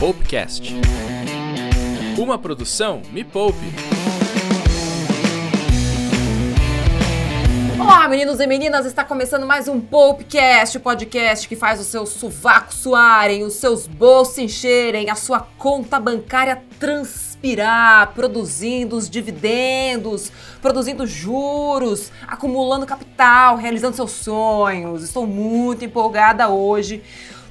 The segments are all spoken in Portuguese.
Poupecast. Uma produção Me Poupe. Olá, meninos e meninas, está começando mais um Poupecast, o podcast que faz os seus sovacos suarem, os seus bolsos encherem, a sua conta bancária transpirar, produzindo os dividendos, produzindo juros, acumulando capital, realizando seus sonhos. Estou muito empolgada hoje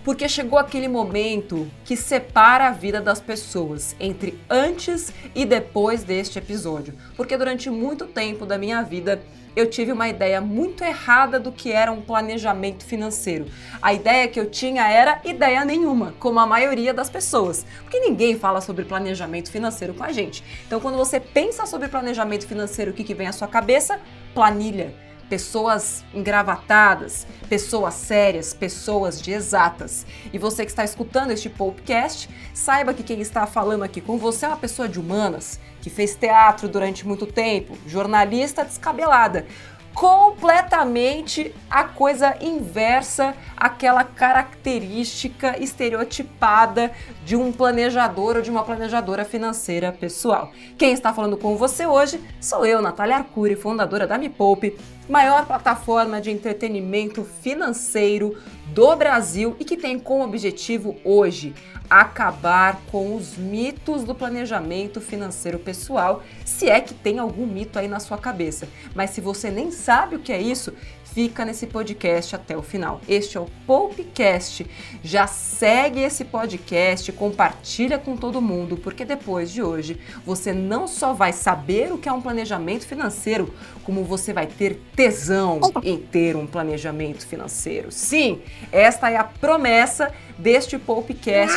porque chegou aquele momento que separa a vida das pessoas entre antes e depois deste episódio. Porque durante muito tempo da minha vida eu tive uma ideia muito errada do que era um planejamento financeiro. A ideia que eu tinha era ideia nenhuma, como a maioria das pessoas, porque ninguém fala sobre planejamento financeiro com a gente. Então, quando você pensa sobre planejamento financeiro, o que, que vem à sua cabeça? Planilha pessoas engravatadas, pessoas sérias, pessoas de exatas. E você que está escutando este podcast, saiba que quem está falando aqui com você é uma pessoa de humanas, que fez teatro durante muito tempo, jornalista descabelada completamente a coisa inversa àquela característica estereotipada de um planejador ou de uma planejadora financeira pessoal. Quem está falando com você hoje sou eu, Natália Arcuri, fundadora da Me Poupe, maior plataforma de entretenimento financeiro do Brasil e que tem como objetivo hoje acabar com os mitos do planejamento financeiro pessoal, se é que tem algum mito aí na sua cabeça. Mas se você nem sabe o que é isso, fica nesse podcast até o final. Este é o Poupecast. Já segue esse podcast, compartilha com todo mundo, porque depois de hoje você não só vai saber o que é um planejamento financeiro, como você vai ter tesão em ter um planejamento financeiro. Sim, esta é a promessa deste Poupecast.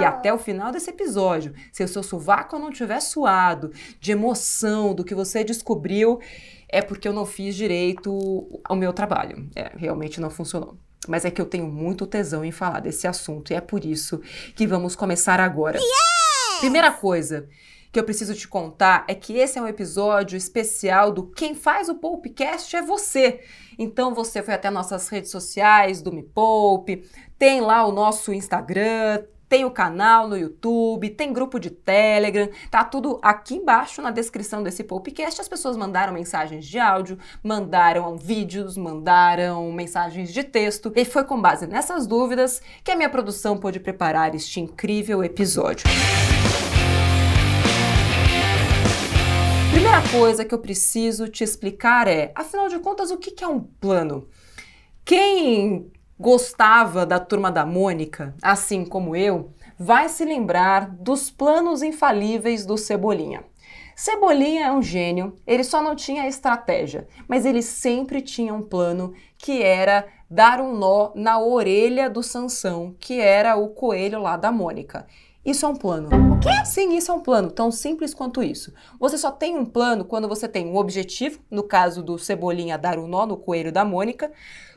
E até o final desse episódio, se o seu sovaco não tiver suado de emoção do que você descobriu, é porque eu não fiz direito o meu trabalho. É, realmente não funcionou. Mas é que eu tenho muito tesão em falar desse assunto e é por isso que vamos começar agora. Yes! Primeira coisa que eu preciso te contar é que esse é um episódio especial do Quem Faz o Poupecast é você. Então você foi até nossas redes sociais do Me Poupe, tem lá o nosso Instagram, tem o canal no YouTube, tem grupo de Telegram, tá tudo aqui embaixo na descrição desse podcast. As pessoas mandaram mensagens de áudio, mandaram vídeos, mandaram mensagens de texto, e foi com base nessas dúvidas que a minha produção pôde preparar este incrível episódio. Primeira coisa que eu preciso te explicar é, afinal de contas, o que é um plano? Quem gostava da turma da Mônica, assim como eu, vai se lembrar dos planos infalíveis do Cebolinha. Cebolinha é um gênio, ele só não tinha estratégia, mas ele sempre tinha um plano que era dar um nó na orelha do Sansão, que era o coelho lá da Mônica. Isso é um plano. O quê? Sim, isso é um plano, tão simples quanto isso. Você só tem um plano quando você tem um objetivo, no caso do Cebolinha dar um nó no coelho da Mônica,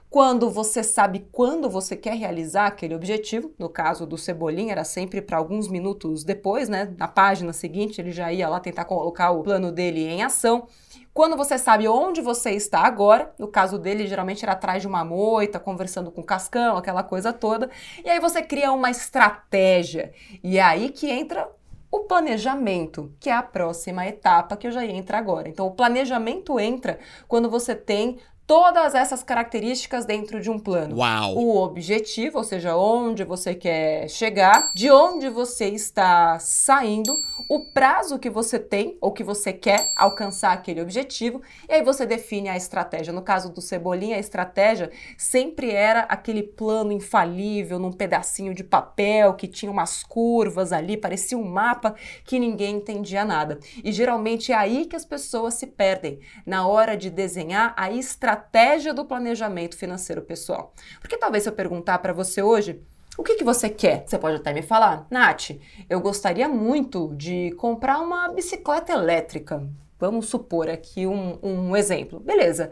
quando você sabe quando você quer realizar aquele objetivo, no caso do Cebolinha era sempre para alguns minutos depois, né? Na página seguinte ele já ia lá tentar colocar o plano dele em ação. Quando você sabe onde você está agora, no caso dele geralmente era atrás de uma moita, conversando com o Cascão, aquela coisa toda, e aí você cria uma estratégia. E é aí que entra o planejamento, que é a próxima etapa que eu já ia entrar agora. Então, o planejamento entra quando você tem todas essas características dentro de um plano. Uau. O objetivo, ou seja, onde você quer chegar, de onde você está saindo, o prazo que você tem ou que você quer alcançar aquele objetivo, e aí você define a estratégia. No caso do Cebolinha, a estratégia sempre era aquele plano infalível num pedacinho de papel que tinha umas curvas ali, parecia um mapa que ninguém entendia nada. E geralmente é aí que as pessoas se perdem, na hora de desenhar a estratégia estratégia do planejamento financeiro pessoal. Porque talvez se eu perguntar para você hoje, o que, que você quer? Você pode até me falar, Nath, eu gostaria muito de comprar uma bicicleta elétrica. Vamos supor aqui um, um exemplo. Beleza.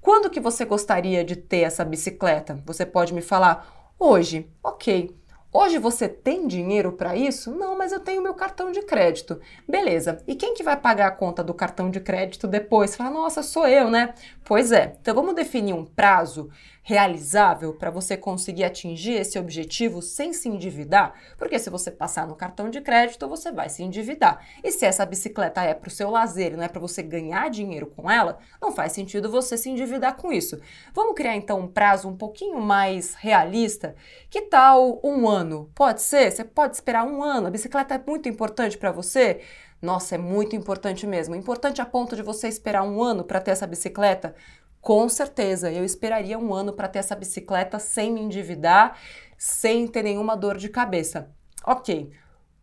Quando que você gostaria de ter essa bicicleta? Você pode me falar hoje. Ok. Hoje você tem dinheiro para isso? Não, mas eu tenho meu cartão de crédito. Beleza. E quem que vai pagar a conta do cartão de crédito depois? Fala, nossa, sou eu, né? Pois é. Então vamos definir um prazo realizável para você conseguir atingir esse objetivo sem se endividar? Porque se você passar no cartão de crédito, você vai se endividar. E se essa bicicleta é para o seu lazer, não é para você ganhar dinheiro com ela, não faz sentido você se endividar com isso. Vamos criar então um prazo um pouquinho mais realista? Que tal um ano? Pode ser? Você pode esperar um ano. A bicicleta é muito importante para você? Nossa, é muito importante mesmo. Importante a ponto de você esperar um ano para ter essa bicicleta? Com certeza, eu esperaria um ano para ter essa bicicleta sem me endividar, sem ter nenhuma dor de cabeça. Ok,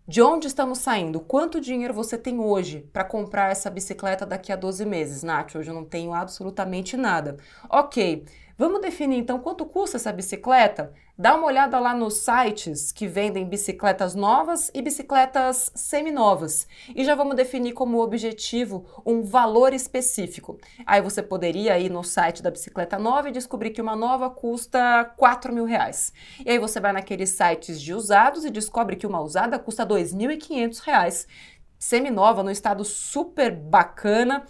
de onde estamos saindo? Quanto dinheiro você tem hoje para comprar essa bicicleta daqui a 12 meses? Nath, hoje eu não tenho absolutamente nada. Ok, Vamos definir então quanto custa essa bicicleta? Dá uma olhada lá nos sites que vendem bicicletas novas e bicicletas seminovas. E já vamos definir como objetivo um valor específico. Aí você poderia ir no site da bicicleta nova e descobrir que uma nova custa 4 mil reais. E aí você vai naqueles sites de usados e descobre que uma usada custa 2.500 reais. Seminova, no estado super bacana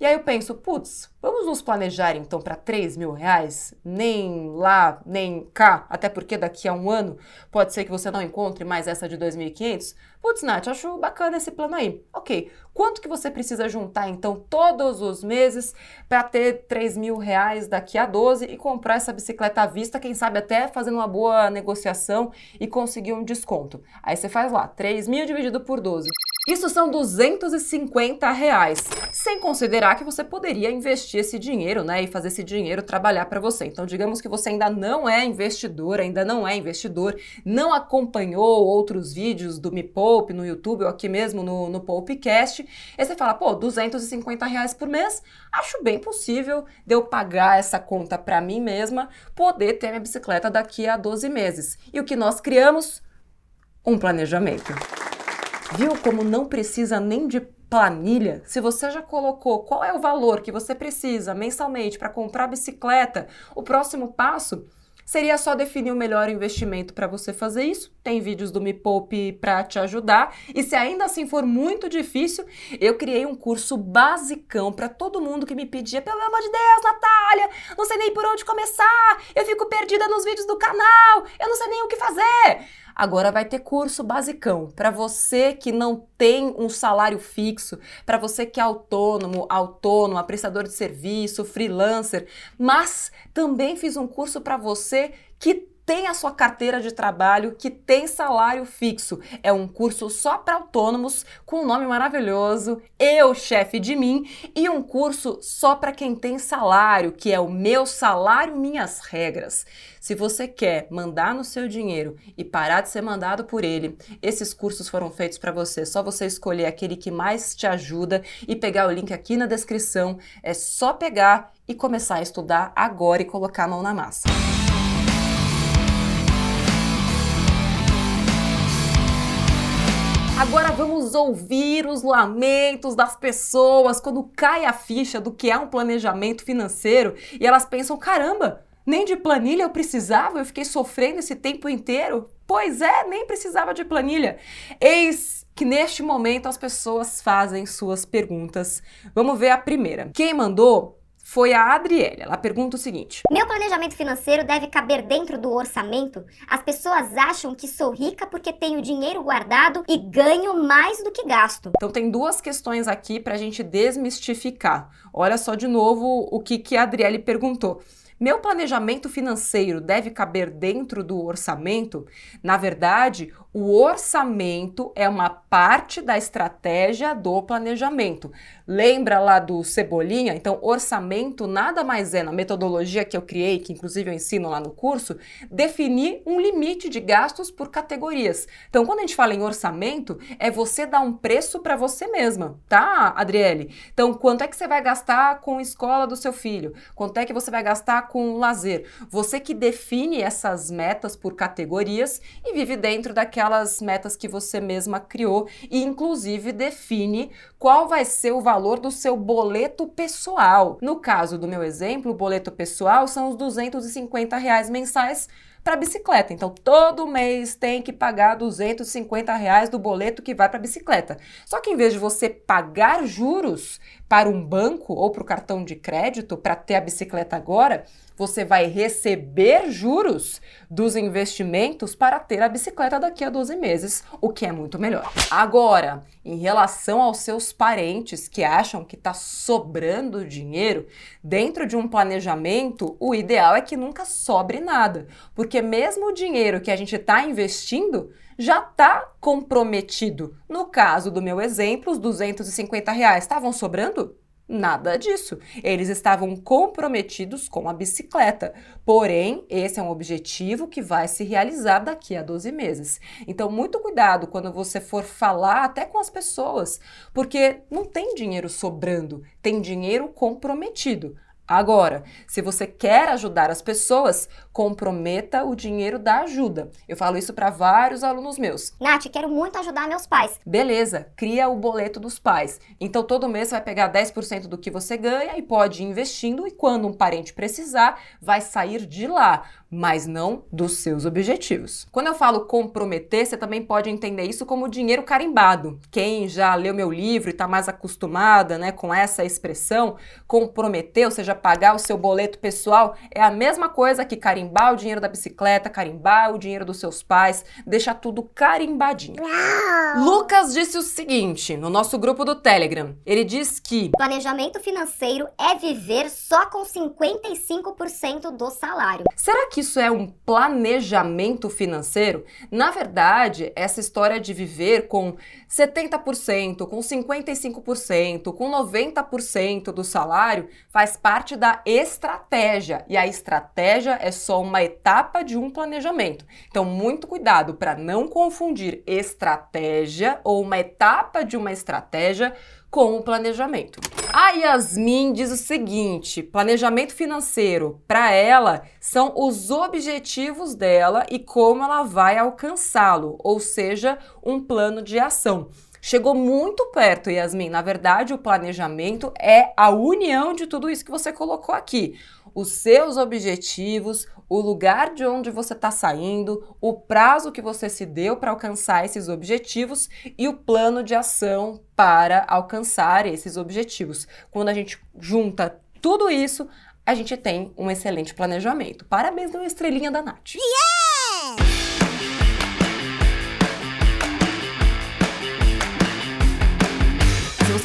e aí eu penso, putz, vamos nos planejar então para 3 mil reais? Nem lá, nem cá, até porque daqui a um ano pode ser que você não encontre mais essa de 2.500. Putz, Nath, acho bacana esse plano aí. Ok, quanto que você precisa juntar então todos os meses para ter 3 mil reais daqui a 12 e comprar essa bicicleta à vista, quem sabe até fazendo uma boa negociação e conseguir um desconto? Aí você faz lá, 3 mil dividido por 12. Isso são 250 reais, sem considerar que você poderia investir esse dinheiro, né, e fazer esse dinheiro trabalhar para você. Então, digamos que você ainda não é investidor, ainda não é investidor, não acompanhou outros vídeos do Me Poupe no YouTube ou aqui mesmo no, no Poupecast, e você fala, pô, 250 reais por mês, acho bem possível de eu pagar essa conta para mim mesma, poder ter minha bicicleta daqui a 12 meses. E o que nós criamos? Um planejamento. Viu como não precisa nem de planilha? Se você já colocou qual é o valor que você precisa mensalmente para comprar bicicleta, o próximo passo seria só definir o melhor investimento para você fazer isso. Tem vídeos do Me Poupe para te ajudar. E se ainda assim for muito difícil, eu criei um curso basicão para todo mundo que me pedia, pelo amor de Deus, Natália, não sei nem por onde começar. Eu fico perdida nos vídeos do canal. Eu não sei nem o que fazer. Agora vai ter curso basicão. Para você que não tem um salário fixo, para você que é autônomo, autônoma, prestador de serviço, freelancer, mas também fiz um curso para você que tem a sua carteira de trabalho, que tem salário fixo. É um curso só para autônomos, com um nome maravilhoso, Eu, Chefe de Mim, e um curso só para quem tem salário, que é o Meu Salário Minhas Regras. Se você quer mandar no seu dinheiro e parar de ser mandado por ele, esses cursos foram feitos para você. Só você escolher aquele que mais te ajuda e pegar o link aqui na descrição. É só pegar e começar a estudar agora e colocar a mão na massa. Agora vamos ouvir os lamentos das pessoas quando cai a ficha do que é um planejamento financeiro e elas pensam: caramba, nem de planilha eu precisava, eu fiquei sofrendo esse tempo inteiro. Pois é, nem precisava de planilha. Eis que neste momento as pessoas fazem suas perguntas. Vamos ver a primeira. Quem mandou foi a Adriele. Ela pergunta o seguinte: Meu planejamento financeiro deve caber dentro do orçamento? As pessoas acham que sou rica porque tenho dinheiro guardado e ganho mais do que gasto. Então tem duas questões aqui para a gente desmistificar. Olha só de novo o que, que a Adriele perguntou. Meu planejamento financeiro deve caber dentro do orçamento? Na verdade, o orçamento é uma parte da estratégia do planejamento. Lembra lá do Cebolinha? Então, orçamento nada mais é, na metodologia que eu criei, que inclusive eu ensino lá no curso, definir um limite de gastos por categorias. Então, quando a gente fala em orçamento, é você dar um preço para você mesma, tá, Adriele? Então, quanto é que você vai gastar com a escola do seu filho? Quanto é que você vai gastar com lazer? Você que define essas metas por categorias e vive dentro daquela aquelas metas que você mesma criou e, inclusive, define qual vai ser o valor do seu boleto pessoal. No caso do meu exemplo, o boleto pessoal são os 250 reais mensais para bicicleta. Então, todo mês tem que pagar 250 reais do boleto que vai para bicicleta. Só que em vez de você pagar juros para um banco ou para o cartão de crédito para ter a bicicleta agora, você vai receber juros dos investimentos para ter a bicicleta daqui a 12 meses, o que é muito melhor. Agora, em relação aos seus parentes que acham que está sobrando dinheiro, dentro de um planejamento, o ideal é que nunca sobre nada, porque mesmo o dinheiro que a gente está investindo já está comprometido. No caso do meu exemplo, os 250 reais estavam sobrando? Nada disso. Eles estavam comprometidos com a bicicleta. Porém, esse é um objetivo que vai se realizar daqui a 12 meses. Então, muito cuidado quando você for falar até com as pessoas, porque não tem dinheiro sobrando, tem dinheiro comprometido. Agora, se você quer ajudar as pessoas, comprometa o dinheiro da ajuda. Eu falo isso para vários alunos meus. Nath, quero muito ajudar meus pais. Beleza, cria o boleto dos pais. Então todo mês você vai pegar 10% do que você ganha e pode ir investindo e quando um parente precisar, vai sair de lá mas não dos seus objetivos. Quando eu falo comprometer, você também pode entender isso como dinheiro carimbado. Quem já leu meu livro e está mais acostumada né, com essa expressão, comprometer, ou seja, pagar o seu boleto pessoal, é a mesma coisa que carimbar o dinheiro da bicicleta, carimbar o dinheiro dos seus pais, deixar tudo carimbadinho. Uau! Lucas disse o seguinte no nosso grupo do Telegram. Ele diz que planejamento financeiro é viver só com 55% do salário. Será que isso é um planejamento financeiro? Na verdade, essa história de viver com 70%, com 55%, com 90% do salário faz parte da estratégia. E a estratégia é só uma etapa de um planejamento. Então, muito cuidado para não confundir estratégia ou uma etapa de uma estratégia com o planejamento. A Yasmin diz o seguinte: planejamento financeiro, para ela, são os objetivos dela e como ela vai alcançá-lo, ou seja, um plano de ação. Chegou muito perto, Yasmin. Na verdade, o planejamento é a união de tudo isso que você colocou aqui. Os seus objetivos, o lugar de onde você está saindo, o prazo que você se deu para alcançar esses objetivos e o plano de ação para alcançar esses objetivos. Quando a gente junta tudo isso, a gente tem um excelente planejamento. Parabéns, uma estrelinha da Nath. Yeah!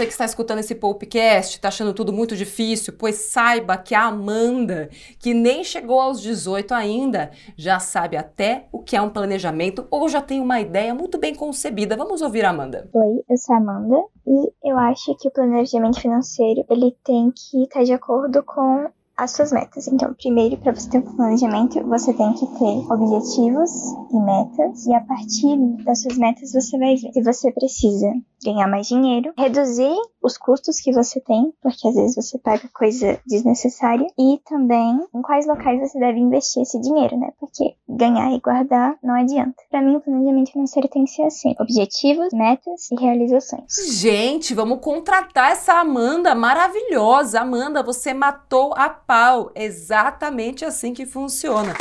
Que está escutando esse podcast, está achando tudo muito difícil, pois saiba que a Amanda, que nem chegou aos 18 ainda, já sabe até o que é um planejamento ou já tem uma ideia muito bem concebida. Vamos ouvir a Amanda. Oi, eu sou a Amanda e eu acho que o planejamento financeiro ele tem que estar de acordo com as suas metas. Então, primeiro, para você ter um planejamento, você tem que ter objetivos e metas, e a partir das suas metas você vai ver se você precisa ganhar mais dinheiro, reduzir os custos que você tem, porque às vezes você paga coisa desnecessária, e também em quais locais você deve investir esse dinheiro, né? Porque ganhar e guardar não adianta. Para mim, o planejamento financeiro tem que ser assim: objetivos, metas e realizações. Gente, vamos contratar essa Amanda maravilhosa. Amanda, você matou a pau. Exatamente assim que funciona.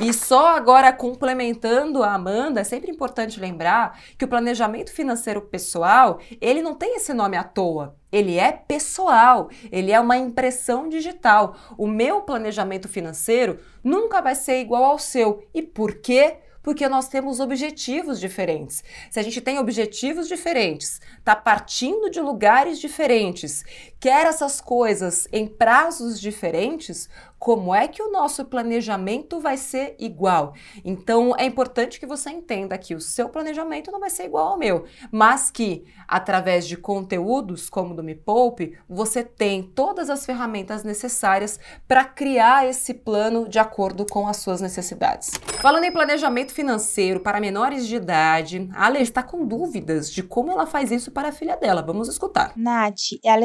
E só agora complementando a Amanda, é sempre importante lembrar que o planejamento financeiro pessoal, ele não tem esse nome à toa. Ele é pessoal, ele é uma impressão digital. O meu planejamento financeiro nunca vai ser igual ao seu. E por quê? porque nós temos objetivos diferentes. Se a gente tem objetivos diferentes, está partindo de lugares diferentes, quer essas coisas em prazos diferentes, como é que o nosso planejamento vai ser igual? Então é importante que você entenda que o seu planejamento não vai ser igual ao meu, mas que através de conteúdos como o do Me Poupe, você tem todas as ferramentas necessárias para criar esse plano de acordo com as suas necessidades. Falando em planejamento financeiro para menores de idade, a Ale está com dúvidas de como ela faz isso para a filha dela. Vamos escutar. Nath, é a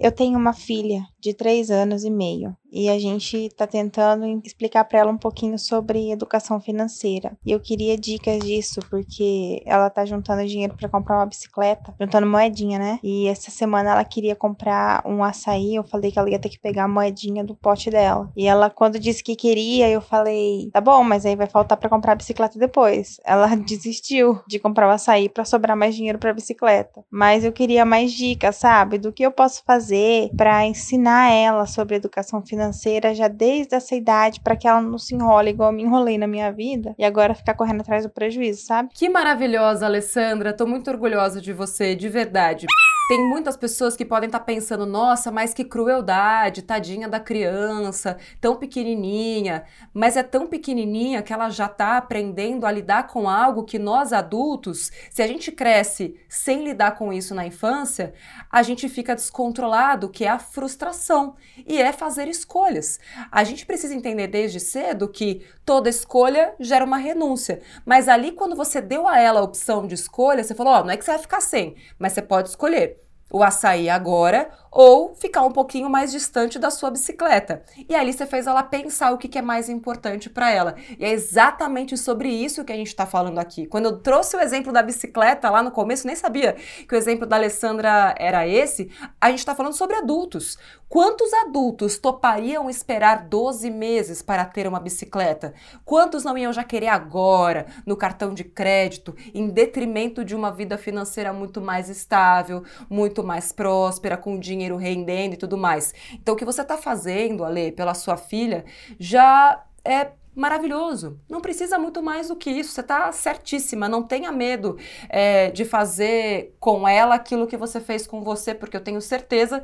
Eu tenho uma filha de 3 anos e meio e a gente está tentando explicar para ela um pouquinho sobre educação financeira. E eu queria dicas disso porque ela tá juntando dinheiro para comprar uma bicicleta, juntando moedinha, né? E essa semana ela queria comprar um açaí, eu falei que ela ia ter que pegar a moedinha do pote dela. E ela quando disse que queria, eu falei: "Tá bom, mas aí vai faltar para comprar a bicicleta depois". Ela desistiu de comprar o açaí para sobrar mais dinheiro para bicicleta. Mas eu queria mais dicas, sabe? Do que eu posso fazer para ensinar ensinar ela sobre educação financeira já desde essa idade para que ela não se enrole igual eu me enrolei na minha vida e agora ficar correndo atrás do prejuízo, sabe? Que maravilhosa, Alessandra. Tô muito orgulhosa de você, de verdade. Tem muitas pessoas que podem estar tá pensando, nossa, mas que crueldade, tadinha da criança, tão pequenininha. Mas é tão pequenininha que ela já está aprendendo a lidar com algo que nós adultos, se a gente cresce sem lidar com isso na infância, a gente fica descontrolado, que é a frustração e é fazer escolhas. A gente precisa entender desde cedo que toda escolha gera uma renúncia. Mas ali, quando você deu a ela a opção de escolha, você falou: Ó, oh, não é que você vai ficar sem, mas você pode escolher o açaí agora ou ficar um pouquinho mais distante da sua bicicleta. E ali você fez ela pensar o que, é mais importante para ela. E é exatamente sobre isso que a gente está falando aqui. Quando eu trouxe o exemplo da bicicleta lá no começo, nem sabia que o exemplo da Alessandra era esse. A gente está falando sobre adultos. Quantos adultos topariam esperar 12 meses para ter uma bicicleta? Quantos não iam já querer agora, no cartão de crédito, em detrimento de uma vida financeira muito mais estável, muito mais próspera, com dinheiro? Dinheiro rendendo e tudo mais. Então, o que você está fazendo, Ale, pela sua filha, já é maravilhoso. Não precisa muito mais do que isso. Você está certíssima. Não tenha medo é, de fazer com ela aquilo que você fez com você, porque eu tenho certeza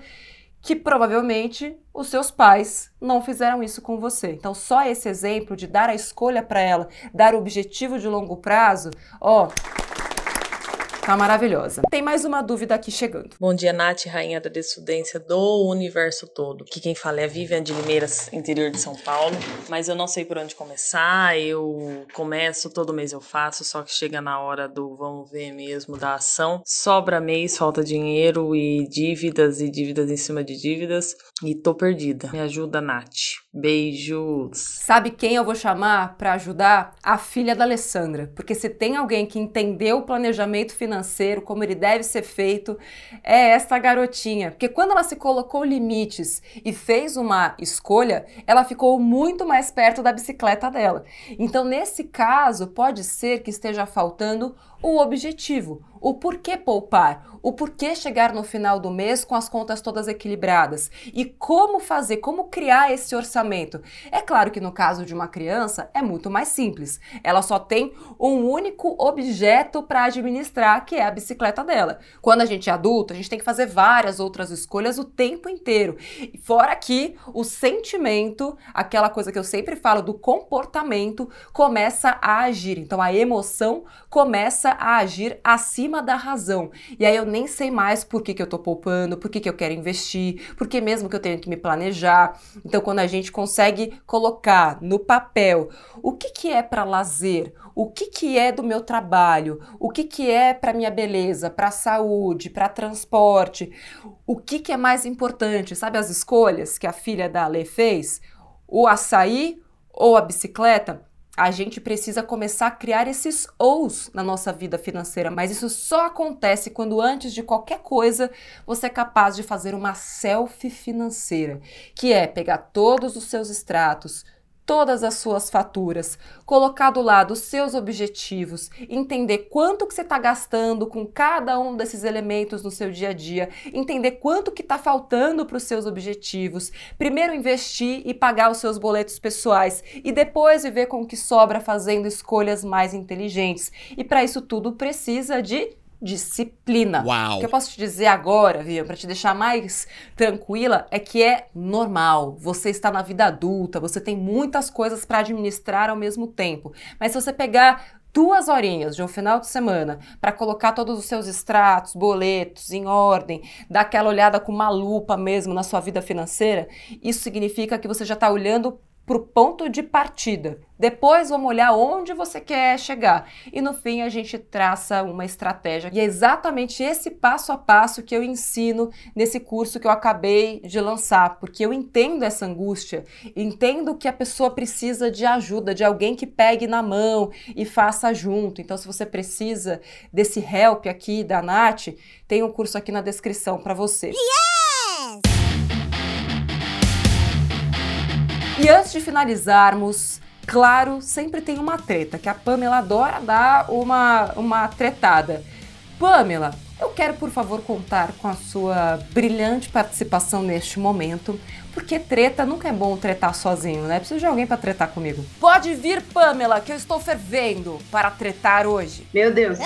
que provavelmente os seus pais não fizeram isso com você. Então, só esse exemplo de dar a escolha para ela, dar o objetivo de longo prazo, ó. Tá maravilhosa. Tem mais uma dúvida aqui chegando. Bom dia, Nath, rainha da descendência do universo todo. Que quem fala é a Vivian de Limeiras, interior de São Paulo. Mas eu não sei por onde começar. Eu começo, todo mês eu faço, só que chega na hora do vamos ver mesmo da ação. Sobra mês, falta dinheiro e dívidas e dívidas em cima de dívidas. E tô perdida. Me ajuda, Nath. Beijos. Sabe quem eu vou chamar para ajudar? A filha da Alessandra. Porque se tem alguém que entendeu o planejamento financeiro, financeiro, como ele deve ser feito, é essa garotinha. Porque quando ela se colocou limites e fez uma escolha, ela ficou muito mais perto da bicicleta dela. Então, nesse caso, pode ser que esteja faltando o objetivo, o porquê poupar, o porquê chegar no final do mês com as contas todas equilibradas e como fazer, como criar esse orçamento. É claro que no caso de uma criança é muito mais simples. Ela só tem um único objeto para administrar, que é a bicicleta dela. Quando a gente é adulto, a gente tem que fazer várias outras escolhas o tempo inteiro. Fora que o sentimento, aquela coisa que eu sempre falo do comportamento, começa a agir. Então a emoção começa a agir acima da razão. E aí eu nem sei mais por que, que eu tô poupando, por que, que eu quero investir, porque mesmo que eu tenho que me planejar. Então, quando a gente consegue colocar no papel o que, que é para lazer, o que, que é do meu trabalho, o que, que é para minha beleza, para saúde, para transporte, o que, que é mais importante, sabe as escolhas que a filha da Ale fez? O açaí ou a bicicleta? A gente precisa começar a criar esses ous na nossa vida financeira, mas isso só acontece quando antes de qualquer coisa você é capaz de fazer uma selfie financeira, que é pegar todos os seus extratos, todas as suas faturas, colocar do lado os seus objetivos, entender quanto que você está gastando com cada um desses elementos no seu dia a dia, entender quanto que está faltando para os seus objetivos, primeiro investir e pagar os seus boletos pessoais e depois viver com o que sobra fazendo escolhas mais inteligentes. E para isso tudo precisa de disciplina. Uau. O que eu posso te dizer agora, Vivian, para te deixar mais tranquila, é que é normal. Você está na vida adulta, você tem muitas coisas para administrar ao mesmo tempo. Mas se você pegar duas horinhas de um final de semana para colocar todos os seus extratos, boletos em ordem, dar aquela olhada com uma lupa mesmo na sua vida financeira, isso significa que você já está olhando para o ponto de partida. Depois vamos olhar onde você quer chegar. E no fim a gente traça uma estratégia. E é exatamente esse passo a passo que eu ensino nesse curso que eu acabei de lançar, porque eu entendo essa angústia, entendo que a pessoa precisa de ajuda, de alguém que pegue na mão e faça junto. Então, se você precisa desse help aqui da Nath, tem um curso aqui na descrição para você. Yes! E antes de finalizarmos, claro, sempre tem uma treta, que a Pamela adora dar uma, uma tretada. Pamela, Eu quero, por favor, contar com a sua brilhante participação neste momento, porque treta nunca é bom tretar sozinho, né? Preciso de alguém para tretar comigo. Pode vir, Pamela, que eu estou fervendo para tretar hoje. Meu Deus.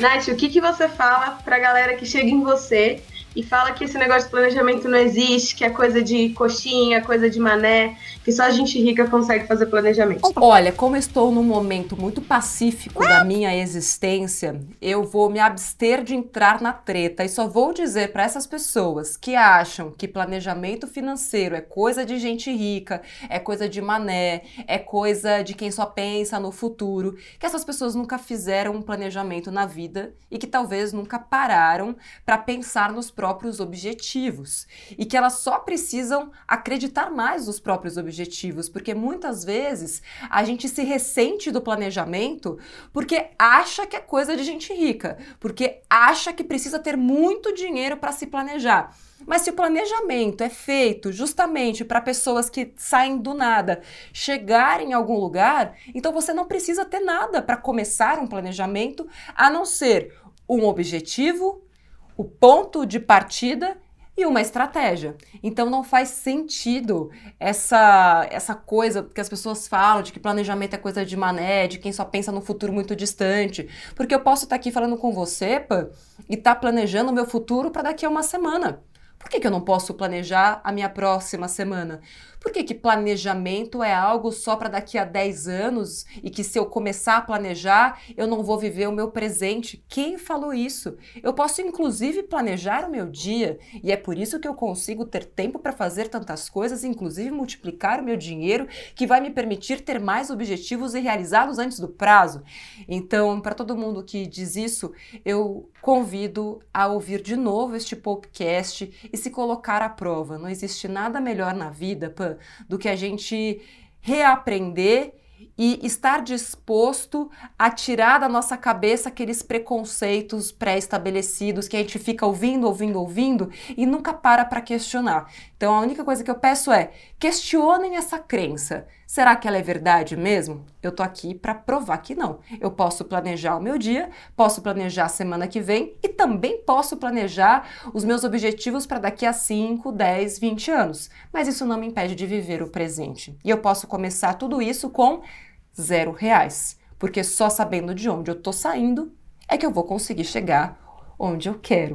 Nath, o que, que você fala pra galera que chega em você e fala que esse negócio de planejamento não existe, que é coisa de coxinha, coisa de mané, que só a gente rica consegue fazer planejamento. Olha, como eu estou num momento muito pacífico da minha existência, eu vou me abster de entrar na treta e só vou dizer para essas pessoas que acham que planejamento financeiro é coisa de gente rica, é coisa de mané, é coisa de quem só pensa no futuro, que essas pessoas nunca fizeram um planejamento na vida e que talvez nunca pararam para pensar nos próprios objetivos e que elas só precisam acreditar mais nos próprios objetivos, porque muitas vezes a gente se ressente do planejamento porque acha que é coisa de gente rica, porque acha que precisa ter muito dinheiro para se planejar. Mas se o planejamento é feito justamente para pessoas que saem do nada chegarem em algum lugar, então você não precisa ter nada para começar um planejamento a não ser um objetivo, o ponto de partida e uma estratégia. Então não faz sentido essa essa coisa que as pessoas falam de que planejamento é coisa de mané, de quem só pensa no futuro muito distante. Porque eu posso estar aqui falando com você, Pã, e estar tá planejando o meu futuro para daqui a uma semana. Por que, que eu não posso planejar a minha próxima semana? Por que, que planejamento é algo só para daqui a 10 anos e que se eu começar a planejar, eu não vou viver o meu presente? Quem falou isso? Eu posso inclusive planejar o meu dia e é por isso que eu consigo ter tempo para fazer tantas coisas, inclusive multiplicar o meu dinheiro, que vai me permitir ter mais objetivos e realizá-los antes do prazo. Então, para todo mundo que diz isso, eu convido a ouvir de novo este podcast e se colocar à prova. Não existe nada melhor na vida, Pan, do que a gente reaprender e estar disposto a tirar da nossa cabeça aqueles preconceitos pré-estabelecidos que a gente fica ouvindo, ouvindo, ouvindo e nunca para para questionar. Então a única coisa que eu peço é: questionem essa crença. Será que ela é verdade mesmo? Eu tô aqui para provar que não. Eu posso planejar o meu dia, posso planejar a semana que vem e também posso planejar os meus objetivos para daqui a 5, 10, 20 anos. Mas isso não me impede de viver o presente. E eu posso começar tudo isso com zero reais. Porque só sabendo de onde eu tô saindo é que eu vou conseguir chegar onde eu quero.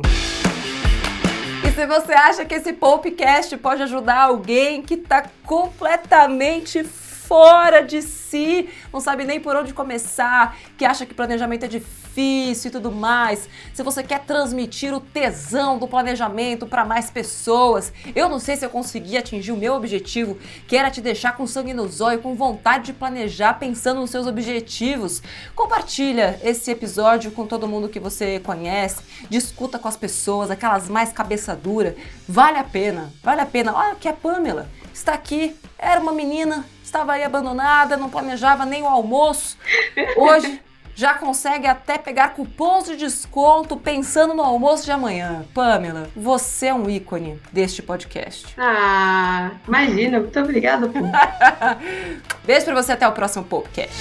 E se você acha que esse podcast pode ajudar alguém que está completamente fora de si, não sabe nem por onde começar, que acha que planejamento é difícil e tudo mais. Se você quer transmitir o tesão do planejamento para mais pessoas, eu não sei se eu consegui atingir o meu objetivo, que era te deixar com sangue no zóio, com vontade de planejar, pensando nos seus objetivos. Compartilha esse episódio com todo mundo que você conhece, discuta com as pessoas, aquelas mais cabeça dura. Vale a pena, vale a pena. Olha que a Pamela está aqui, era uma menina estava aí abandonada, não planejava nem o almoço. Hoje já consegue até pegar cupons de desconto pensando no almoço de amanhã. Pamela, você é um ícone deste podcast. Ah, imagina, muito obrigada. Beijo para você até o próximo podcast.